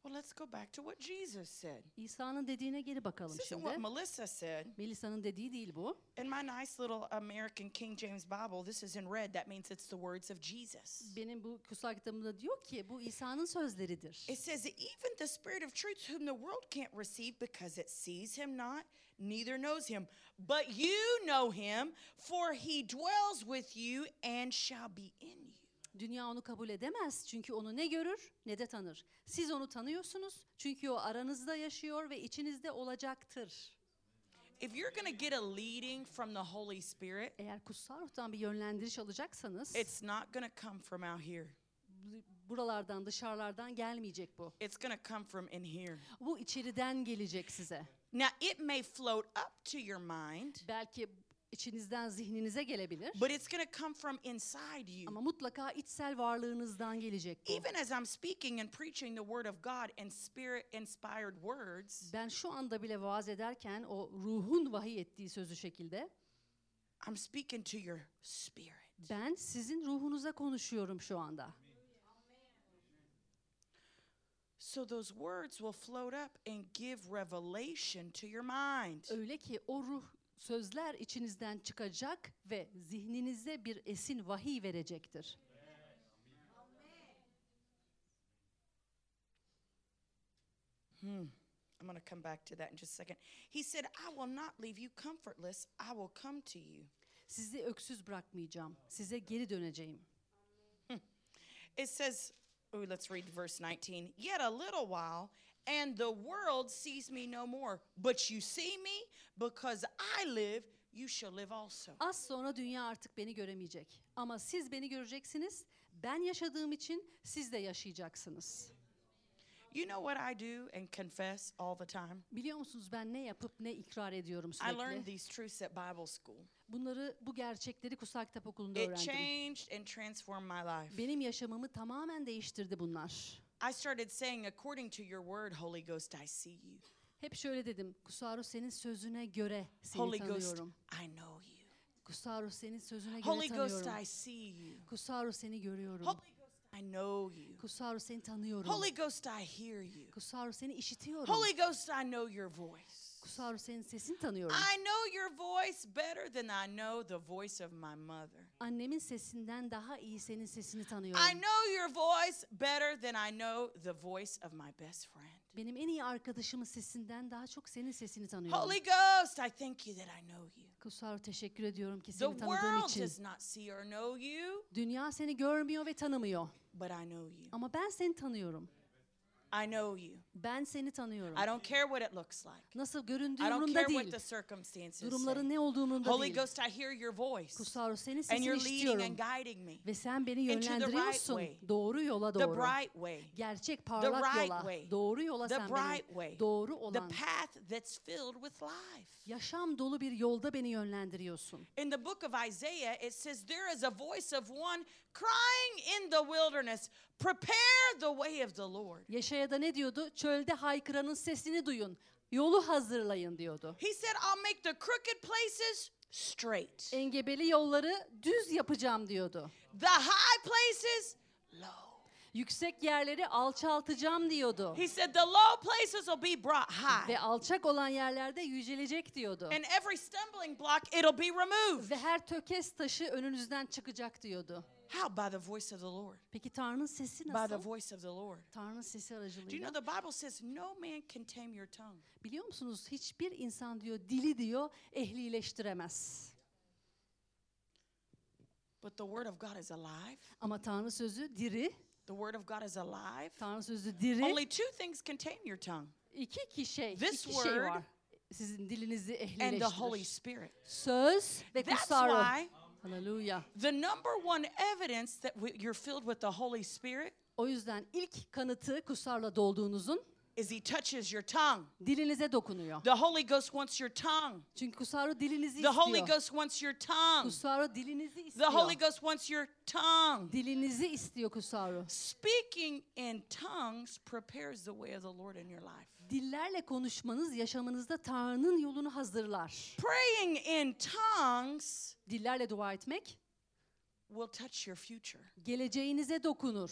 Well, let's go back to what Jesus said. İsa'nın dediğine geri bakalım This isn't şimdi. what Melissa said. Melisa'nın dediği değil bu. In my nice little American King James Bible, this is in red. That means it's the words of Jesus. Benim bu kutsal kitabımda diyor ki bu İsa'nın sözleridir. It says even the Spirit of truth, whom the world can't receive because it sees him not, neither knows him. But you know him, for he dwells with you and shall be in you. Dünya onu kabul edemez çünkü onu ne görür ne de tanır. Siz onu tanıyorsunuz çünkü o aranızda yaşıyor ve içinizde olacaktır. If you're going to get a leading from the Holy Spirit, Eğer kutsal ruhtan bir yönlendiriş alacaksanız it's not going to come from out here. buralardan, dışarılardan gelmeyecek bu. It's going to come from in here. Bu içeriden gelecek size. Now, it may float up to your mind, Belki içinizden zihninize gelebilir. but it's going to come from inside you. Ama mutlaka içsel varlığınızdan gelecek bu. Even as I'm speaking and preaching the word of God and spirit inspired words, Ben şu anda bile vaaz ederken o ruhun vahiy ettiği sözü şekilde I'm speaking to your spirit. ben sizin ruhunuza konuşuyorum şu anda. So those words will float up and give revelation to your mind. Öyle ki o ruh sözler içinizden çıkacak ve zihninize bir esin vahiy verecektir. I'm going to come back to that in just a second. He said, I will not leave you comfortless, I will come to you. Sizi öksüz bırakmayacağım. Size geri döneceğim. It says, oh, let's read verse 19. Yet a little while, and the world sees me no more. But you see me, because I live, you shall live also. Az sonra dünya artık beni göremeyecek. Ama siz beni göreceksiniz. Ben yaşadığım için siz de yaşayacaksınız. You know what I do and confess all the time? Biliyor musunuz ben ne yapıp ne ikrar ediyorum I learned sürekli? these truths at Bible school. Bunları, bu gerçekleri Kutsal Kitap Okulu'nda It öğrendim. changed and transformed my life. Benim yaşamımı tamamen değiştirdi bunlar. I started saying, according to your word, Holy Ghost, I see you. Hep şöyle dedim. Kusaru senin sözüne göre seni Holy Ghost. I know you. Kusaru senin sözüne göre Holy Ghost. I see you. Kusaru seni görüyorum. Holy Ghost, I know you. Kusaru seni tanıyorum. Holy Ghost, I hear you. Kusaru seni işitiyorum. Holy Ghost, I know your voice. Kusaru senin sesini tanıyorum. I know your voice better than I know the voice of my mother. Annemin sesinden daha iyi senin sesini tanıyorum. I know your voice better than I know the voice of my best friend. Benim en iyi arkadaşımın sesinden daha çok senin sesini tanıyorum. Holy Ghost, I thank you that I know you. Kusaru teşekkür ediyorum ki The seni tanıdığım world için. does not see or know you, Dünya seni görmüyor ve tanımıyor. but I know you. Ama ben seni tanıyorum. I know you. Ben seni tanıyorum. I don't care what it looks like. Nasıl göründüğü I don't umurumda what değil. the circumstances Durumların say. ne olduğu umurumda Holy değil. Ghost, I hear your voice. Kusaru senin And sesini you're leading and guiding me. Ve sen beni into the right yönlendiriyorsun. way. Doğru yola The doğru. bright way. Gerçek parlak right yola. way. Doğru yola The sen bright beni. way. Doğru The olan. path that's filled with life. Yaşam dolu bir yolda beni yönlendiriyorsun. In the book of Isaiah, it says, There is a voice of one crying in the wilderness, Prepare the way of the Lord. Yaşaya ne diyordu? Çölde haykıranın sesini duyun. Yolu hazırlayın diyordu. He said, I'll make the crooked places straight, Engebeli yolları düz yapacağım diyordu. the high places low. Yüksek yerleri alçaltacağım diyordu. He said, The low places will be brought high, Ve alçak olan yerlerde yücelecek diyordu. and every stumbling block, it'll be removed. Ve her tökes taşı önünüzden çıkacak diyordu. How? By the voice of the Lord. Peki Tanrı'nın sesi By the nasıl? voice of the Lord. Tanrı'nın sesi Do you aracılığıyla. know the Bible says no man can tame your tongue? Biliyor musunuz hiçbir insan diyor dili diyor ehlileştiremez. But the word of God is alive. Ama Tanrı sözü diri. The word of God is alive. Tanrı sözü diri. Only two things can tame your tongue İki ki şey, This iki şey word var. Sizin dilinizi and the Holy ehlileştirir. Spirit. Söz ve That's kutsal ruh. why Haleluya. the number one evidence that you're filled with the Holy Spirit O yüzden ilk kanıtı kutsarla dolduğunuzun is He touches your tongue. dilinize dokunuyor. The Holy Ghost wants your tongue. Çünkü kutsarı dilinizi The Holy. Ghost wants your tongue. Kutsarı dilinizi The. Holy Ghost wants your tongue. Dilinizi istiyor kutsarı. Speaking in tongues prepares the way of the Lord in your life. Dillerle konuşmanız yaşamınızda Tanrı'nın yolunu hazırlar. Praying in tongues Dillerle dua etmek will touch your future. geleceğinize dokunur.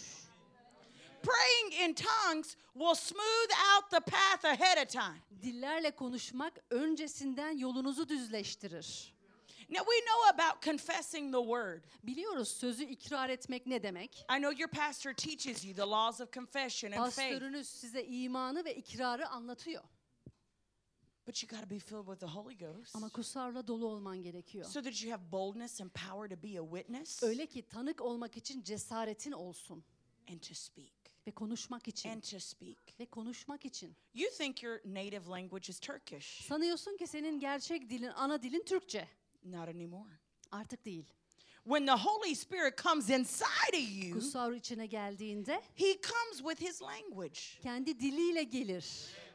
Praying in tongues will smooth out the path ahead of time. Dillerle konuşmak öncesinden yolunuzu düzleştirir. Now we know about confessing the word. Biliyoruz sözü ikrar etmek ne demek? I know your pastor teaches you the laws of confession and faith, Pastörünüz size imanı ve ikrarı anlatıyor. but you got to be filled with the Holy Ghost Ama kutsarla dolu olman gerekiyor. so that you have boldness and power to be a witness Öyle ki tanık olmak için cesaretin olsun and to speak. ve konuşmak için And to speak. ve konuşmak için. You think your native language is Turkish. Sanıyorsun ki senin gerçek dilin, ana dilin Türkçe. Not anymore. Artık değil. when the Holy Spirit comes inside of you, Kutsal içine geldiğinde he comes with his language. kendi diliyle gelir.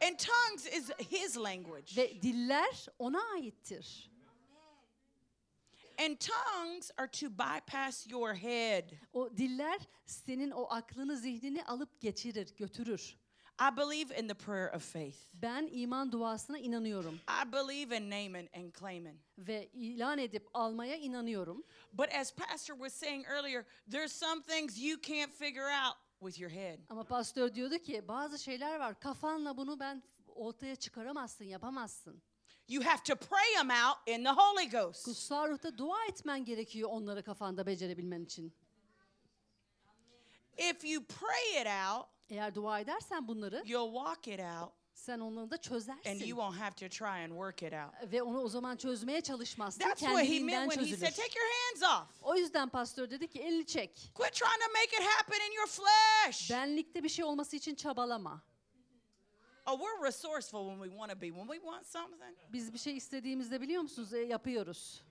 And tongues is his language. Ve diller ona aittir. And tongues are to bypass your head. O diller senin o aklını, zihnini alıp geçirir, götürür. I believe in the prayer of faith. Ben iman duasına inanıyorum I believe in naming and claiming. ve ilan edip almaya inanıyorum. But as Pastor was saying earlier, there's some things you can't figure out with your head. Ama pastör diyordu ki bazı şeyler var kafanla bunu ben ortaya çıkaramazsın, yapamazsın. You have to pray them out in the Holy Ghost. Kutsal ruhta dua etmen gerekiyor onları kafanda becerebilmen için. If you pray it out, Eğer dua edersen bunları you'll walk it out sen onları da and çözersin. you won't have to try and work it out. Ve onu o zaman çözmeye çalışmazsın. That's what he meant when he çözülür. said, Take your hands off. O yüzden pastör dedi ki elini çek. Quit trying to make it happen in your flesh. Benlikte bir şey olması için çabalama. Oh, we're resourceful when we want to be. When we want something, Biz bir şey istediğimizde biliyor musunuz e, yapıyoruz.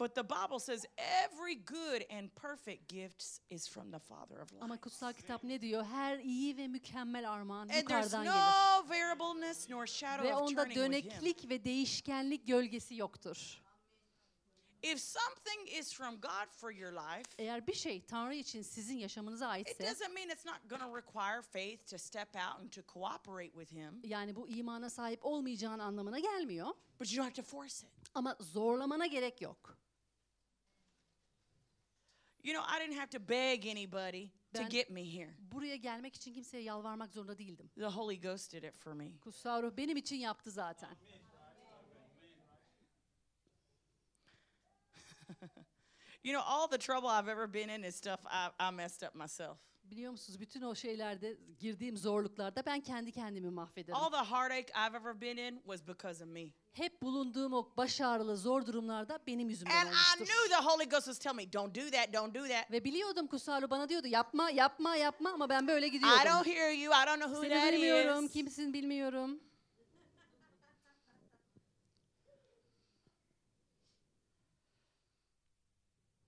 But the Bible says every good and perfect gift is from the Father of Ama lights. kutsal kitap ne diyor? Her iyi ve mükemmel armağan And there's yukarıdan gelir. no variableness nor shadow Ve of onda turning with him. döneklik ve değişkenlik gölgesi yoktur. If something is from God for your life, Eğer bir şey Tanrı için sizin yaşamınıza it aitse, doesn't mean it's not going to require faith to step out and to cooperate with Him, yani bu imana sahip olmayacağın anlamına gelmiyor. but you don't have to force it. Ama zorlamana gerek yok. You know, I didn't have to beg anybody to get me here. Buraya gelmek için kimseye yalvarmak zorunda değildim. The Holy Ghost did it for me. Kutsal ruh benim için yaptı zaten. You know, all the trouble I've ever been in is stuff I, I messed up myself. Biliyor musunuz bütün o şeylerde girdiğim zorluklarda ben kendi kendimi mahvederim. All the heartache I've ever been in was because of me. Hep bulunduğum o baş ağrılı zor durumlarda benim yüzümden And I olmuştur. knew the Holy Ghost was telling me, don't do that, don't do that. Ve biliyordum kutsal ruh bana diyordu yapma yapma yapma ama ben böyle I don't gidiyordum. hear you. I don't know who Seni that bilmiyorum, is. kimsin bilmiyorum.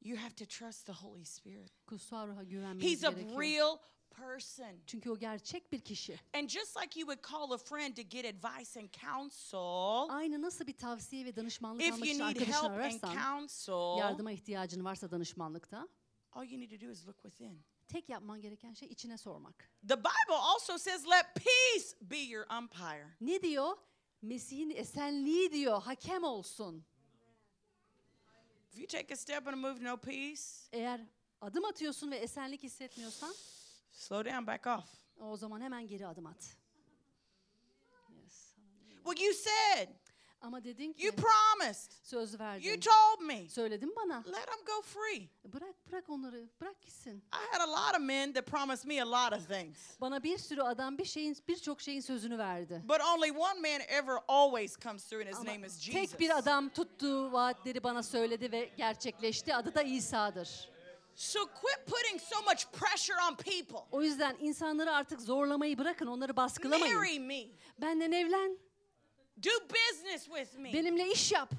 You have to trust the Holy Spirit. Kutsal ruha güvenmeniz He's a gerekiyor. real person. Çünkü o gerçek bir kişi. And just like you would call a friend to get advice and counsel, Aynı nasıl bir tavsiye ve danışmanlık if almak you için need arkadaşını help and ararsan, counsel, yardıma ihtiyacın varsa danışmanlıkta, all you need to do is look within. tek yapman gereken şey içine sormak. The Bible also says, let peace be your umpire. Ne diyor? Mesih'in esenliği diyor, hakem olsun. If you take a step and a move, no peace, Eğer adım atıyorsun ve esenlik hissetmiyorsan, slow down, back off. o zaman hemen geri adım at. Yes. Well, you said, Ama dedin ki, you promised, söz you verdin. told me. Söyledin bana. Let them go free. Bırak bırak onları, bırak gitsin. I had a lot of men that promised me a lot of things, Bana bir sürü adam bir şeyin birçok şeyin sözünü verdi. but only one man ever always comes through, and his Ama name is Jesus. tek bir adam tuttuğu vaatleri bana söyledi ve gerçekleşti. Adı da İsa'dır. So quit putting so much pressure on people. O yüzden insanları artık zorlamayı bırakın, onları baskılamayın. Marry me. Benden evlen, Do business with me. benimle iş yap.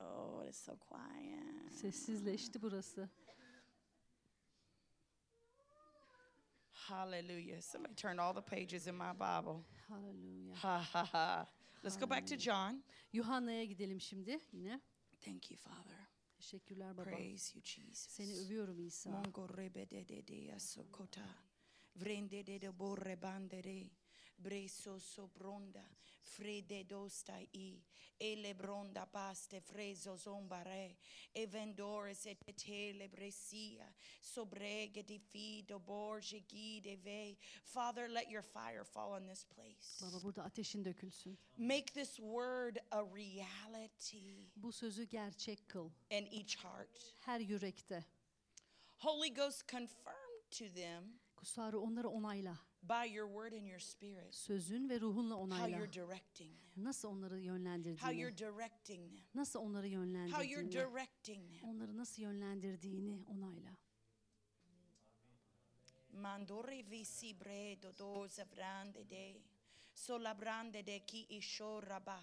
Oh, it's so quiet. Sessizleşti burası. Hallelujah. Somebody turned all the pages in my Bible. Haleluya. Ha ha ha. Let's go back to John. Yuhanna'ya gidelim şimdi yine. Thank you, Father. Teşekkürler baba. Praise you, Jesus. Seni övüyorum İsa. Mongo rebe de de de asokota. Vrende de de borre bandere. Breso. Frede dosta i. Ele bronda paste frezo zombare. E vendores et tele bresia. Sobrege di fido borge gide ve. Father, let your fire fall on this place. Baba burada ateşin dökülsün. Make this word a reality Bu sözü gerçek kıl. in each heart. Her yürekte. Holy Ghost, confirm to them Kutsarı onları onayla. by your word and your spirit Sözün ve ruhunla how onayla. you're directing them, Nasıl onları how yönlendirdiğini. you're directing them, Nasıl onları how you're yönlendirdiğini. directing them. Onları nasıl yönlendirdiğini onayla. Mandore visi bredo doza vrande de. Sola brande de ki ishoraba.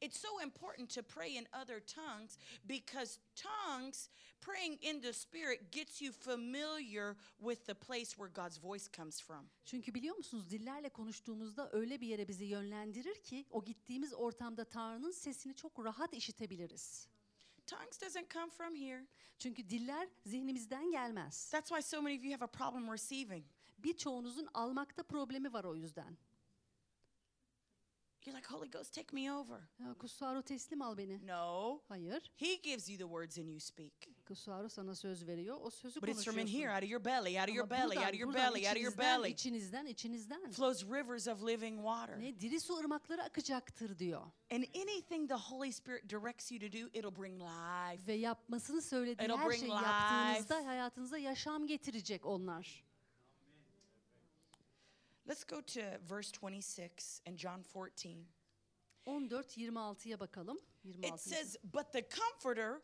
It's so important to pray in other tongues because tongues, praying in the spirit, gets you familiar with the place where God's voice comes from. Çünkü biliyor musunuz dillerle konuştuğumuzda öyle bir yere bizi yönlendirir ki o gittiğimiz ortamda Tanrı'nın sesini çok rahat işitebiliriz. Tongues doesn't come from here. Çünkü diller zihnimizden gelmez. That's why so many of you have a problem receiving. Birçoğunuzun almakta problemi var o yüzden. You're like, Holy Ghost, take me over. Ya Kusuaro teslim al beni. No. Hayır. He gives you the words and you speak. Kusuaro sana söz veriyor. O sözü But it's from in konuşuyorsun. here, out of your belly, out of your Ama belly, buradan- out of your buradan belly, out of your içinizden, belly içinizden, içinizden. flows rivers of living water. Ne diri su ırmakları akacaktır diyor. And anything the Holy Spirit directs you to do, it'll bring life. Ve yapmasını söylediği It'll her bring şeyi life. yaptığınızda hayatınıza yaşam getirecek onlar. Let's go to verse 26 and John 14. 14-26'ya bakalım. 26. It says, But the Comforter,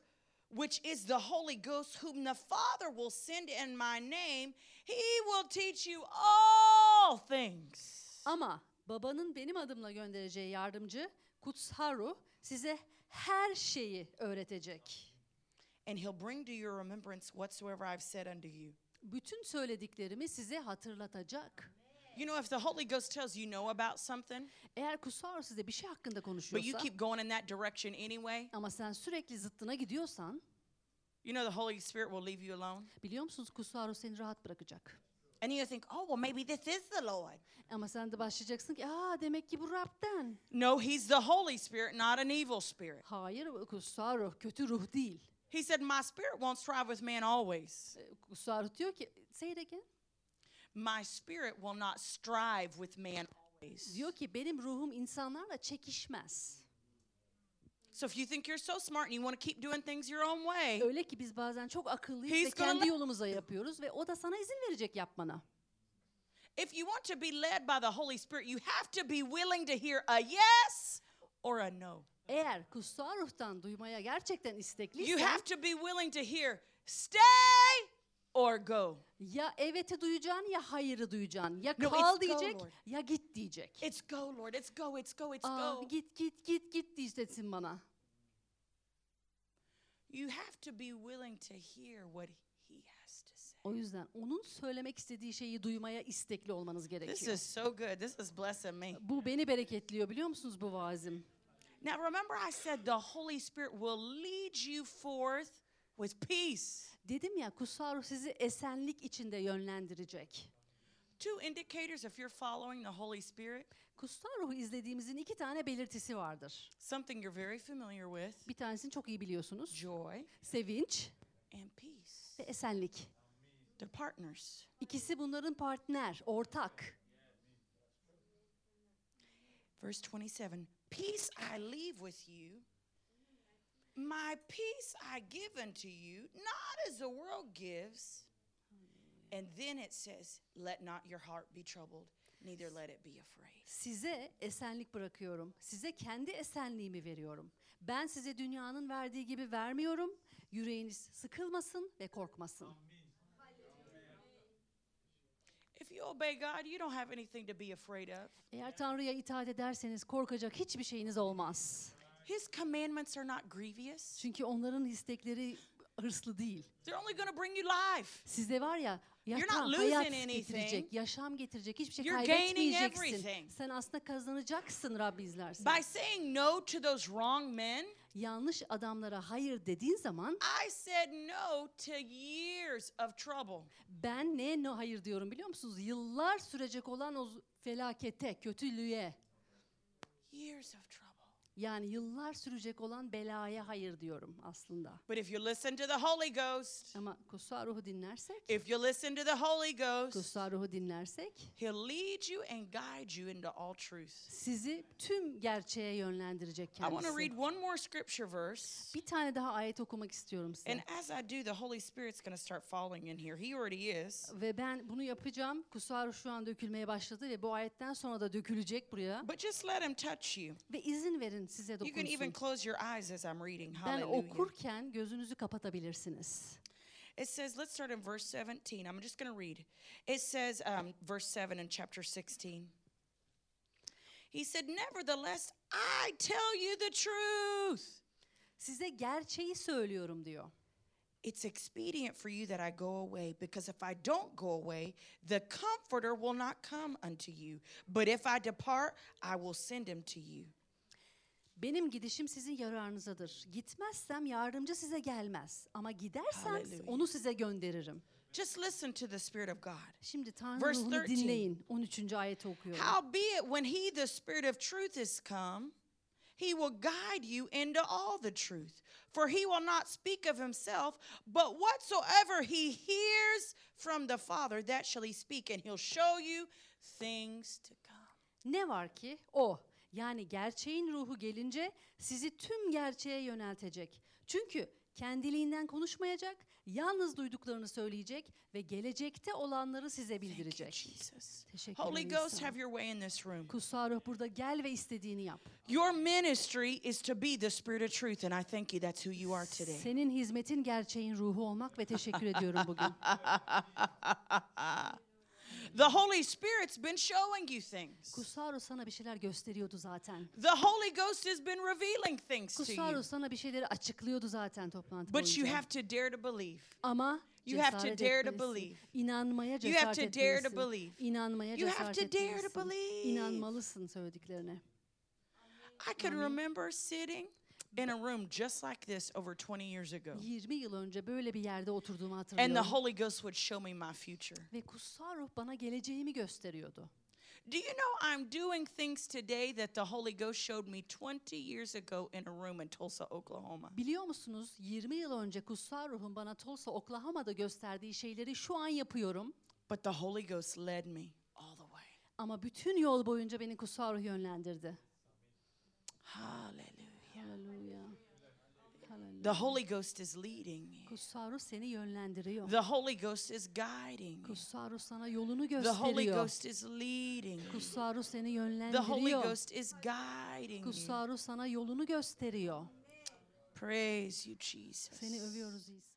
which is the Holy Ghost, whom the Father will send in my name, he will teach you all things. Ama babanın benim adımla göndereceği yardımcı Kutsal Ruh size her şeyi öğretecek. And he'll bring to your remembrance whatsoever I've said unto you. Bütün söylediklerimi size hatırlatacak. You know, if the Holy Ghost tells you know about something, Eğer Kutsal Ruh size bir şey hakkında but you konuşuyorsa keep going in that direction anyway, ama sen sürekli zıttına gidiyorsan you know the Holy Spirit will leave you alone. biliyor musunuz Kutsal Ruh seni rahat bırakacak. And you think, oh, well, maybe this is the Lord. Ama sen de başlayacaksın ki aa demek ki bu Rab'den. No, He's the Holy Spirit, not an evil spirit. Hayır Kutsal Ruh kötü ruh değil. He said, My spirit won't strive with man always. Ee, Kutsal Ruh diyor ki say it again. My spirit will not strive with man always. Diyor ki benim ruhum insanlarla çekişmez. So if you think you're so smart and you want to keep doing things your own way, Öyle ki biz bazen çok akıllıyız ve kendi yolumuza yapıyoruz ve o da sana izin verecek yapmana. if you want to be led by the Holy Spirit, you have to be willing to hear a yes or a no. Eğer kutsal ruhtan duymaya gerçekten You istekliysen have to be willing to hear stay or go. ya eveti duyacaksın ya hayırı duyacaksın. Ya No, kal it's go, diyecek Lord. ya git diyecek. It's go, Lord. It's go, it's go, it's Aa, go. git git git git diyeceksin bana. You have to be willing to hear what he has to say. O yüzden onun söylemek istediği şeyi duymaya istekli olmanız This gerekiyor. is so good. This is blessing me. Bu beni bereketliyor biliyor musunuz bu vaazim? Now, remember, I said the Holy Spirit will lead you forth with peace. Dedim ya kutsal ruh sizi esenlik içinde yönlendirecek. Two indicators if you're following the Holy Spirit Kutsal ruhu izlediğimizin iki tane belirtisi vardır. something you're very familiar with Bir tanesini çok iyi biliyorsunuz. joy Sevinç and peace. ve esenlik. They're partners. İkisi bunların partner, ortak. Verse 27 Peace I leave with you, my peace I give unto you, not as the world gives. And then it says, Let not your heart be troubled, neither let it be afraid. Size esenlik bırakıyorum. Size kendi esenliğimi veriyorum. Ben size dünyanın verdiği gibi vermiyorum. Yüreğiniz sıkılmasın ve korkmasın. If you obey God, you don't have anything to be afraid of. Eğer Tanrı'ya itaat ederseniz korkacak hiçbir şeyiniz olmaz. His commandments are not grievous, Çünkü onların istekleri hırslı değil. they're only going to bring you life. Sizde var ya yaşam, hayat getirecek, yaşam getirecek, hiçbir şey You're kaybetmeyeceksin. Sen aslında kazanacaksın Rabbi izlersen. By saying no to those wrong men, Yanlış adamlara hayır dediğin zaman I said no to years of trouble. ben neye no hayır diyorum biliyor musunuz? Yıllar sürecek olan o felakete, kötülüğe. Years of trouble. Yani yıllar sürecek olan belaya hayır diyorum aslında. But if you listen to the Holy Ghost, Ama kutsal ruhu dinlersek, if you listen to the Holy Ghost, kutsal ruhu dinlersek He'll lead you and guide you into all truth. sizi tüm gerçeğe yönlendirecek I want to kendisi. read one more scripture verse. Bir tane daha ayet okumak istiyorum size. And as I do, the Holy Spirit's going to start falling in here. He already is. Ve ben bunu yapacağım. Kutsal ruh şu an dökülmeye başladı ve bu ayetten sonra da dökülecek buraya. But just let Him touch you. Ve izin verin size You can even dokunsun. close your eyes as I'm reading. Ben Hallelujah. okurken gözünüzü kapatabilirsiniz. It says, let's start in verse 17. I'm just going to read. It says, um, verse 7 in chapter 16. He said, Nevertheless, I tell you the truth. Size gerçeği söylüyorum diyor. It's expedient for you that I go away, because if I don't go away, the Comforter will not come unto you. But if I depart, I will send him to you. Benim gidişim sizin yararınızadır. Gitmezsem yardımcı size gelmez. Ama gidersem Hallelujah. onu size gönderirim. Just listen to the Spirit of God. Şimdi Tanrı Verse ruhunu 13. dinleyin. 13. ayeti okuyorum. Howbeit, when he, the Spirit of truth, is come, he will guide you into all the truth. For he will not speak of himself, but whatsoever he hears from the Father, that shall he speak, and he'll show you things to come. Ne var ki o yani gerçeğin ruhu gelince sizi tüm gerçeğe yöneltecek. Çünkü kendiliğinden konuşmayacak, yalnız duyduklarını söyleyecek ve gelecekte olanları size bildirecek. Jesus. Teşekkür Holy Ghost, have your way in this room. Kutsal ruh burada gel ve istediğini yap. Your ministry is to be the Spirit of truth, and I thank you that's who you are today. Senin hizmetin gerçeğin ruhu olmak ve teşekkür ediyorum bugün. The Holy Spirit's been showing you things. Kutsal ruh sana bir şeyler gösteriyordu zaten. The Holy Ghost has been revealing things to Kutsal you. sana bir şeyleri açıklıyordu zaten toplantı But you have to dare to believe. Ama You have to cesaret dare to etmelisin. believe. İnanmaya You cesaret have to dare to etmelisin. believe. İnanmaya You have cesaret to dare to etmelisin. believe. İnanmalısın söylediklerine. I can remember sitting in a room just like this over 20 years ago. 20 yıl önce böyle bir yerde oturduğumu And the hatırlıyorum. Holy Ghost would show me my future. Ve kutsal ruh bana geleceğimi gösteriyordu. Do you know I'm doing things today that the Holy Ghost showed me 20 years ago in a room in Tulsa, Oklahoma? Biliyor musunuz 20 yıl önce kutsal ruhun bana Tulsa, Oklahoma'da gösterdiği şeyleri şu an yapıyorum. But the Holy Ghost led me all the way. Ama bütün yol boyunca beni kutsal ruh yönlendirdi. Hallelujah. The Holy Ghost is leading me. Kutsal ruh seni yönlendiriyor. The Holy Ghost is guiding me. Kutsal ruh sana yolunu The Holy gösteriyor. Ghost is leading me. Kutsal ruh seni The Holy yönlendiriyor. Ghost is guiding you. Kutsal ruh sana yolunu gösteriyor. Praise you, Jesus. Seni övüyoruz İsa.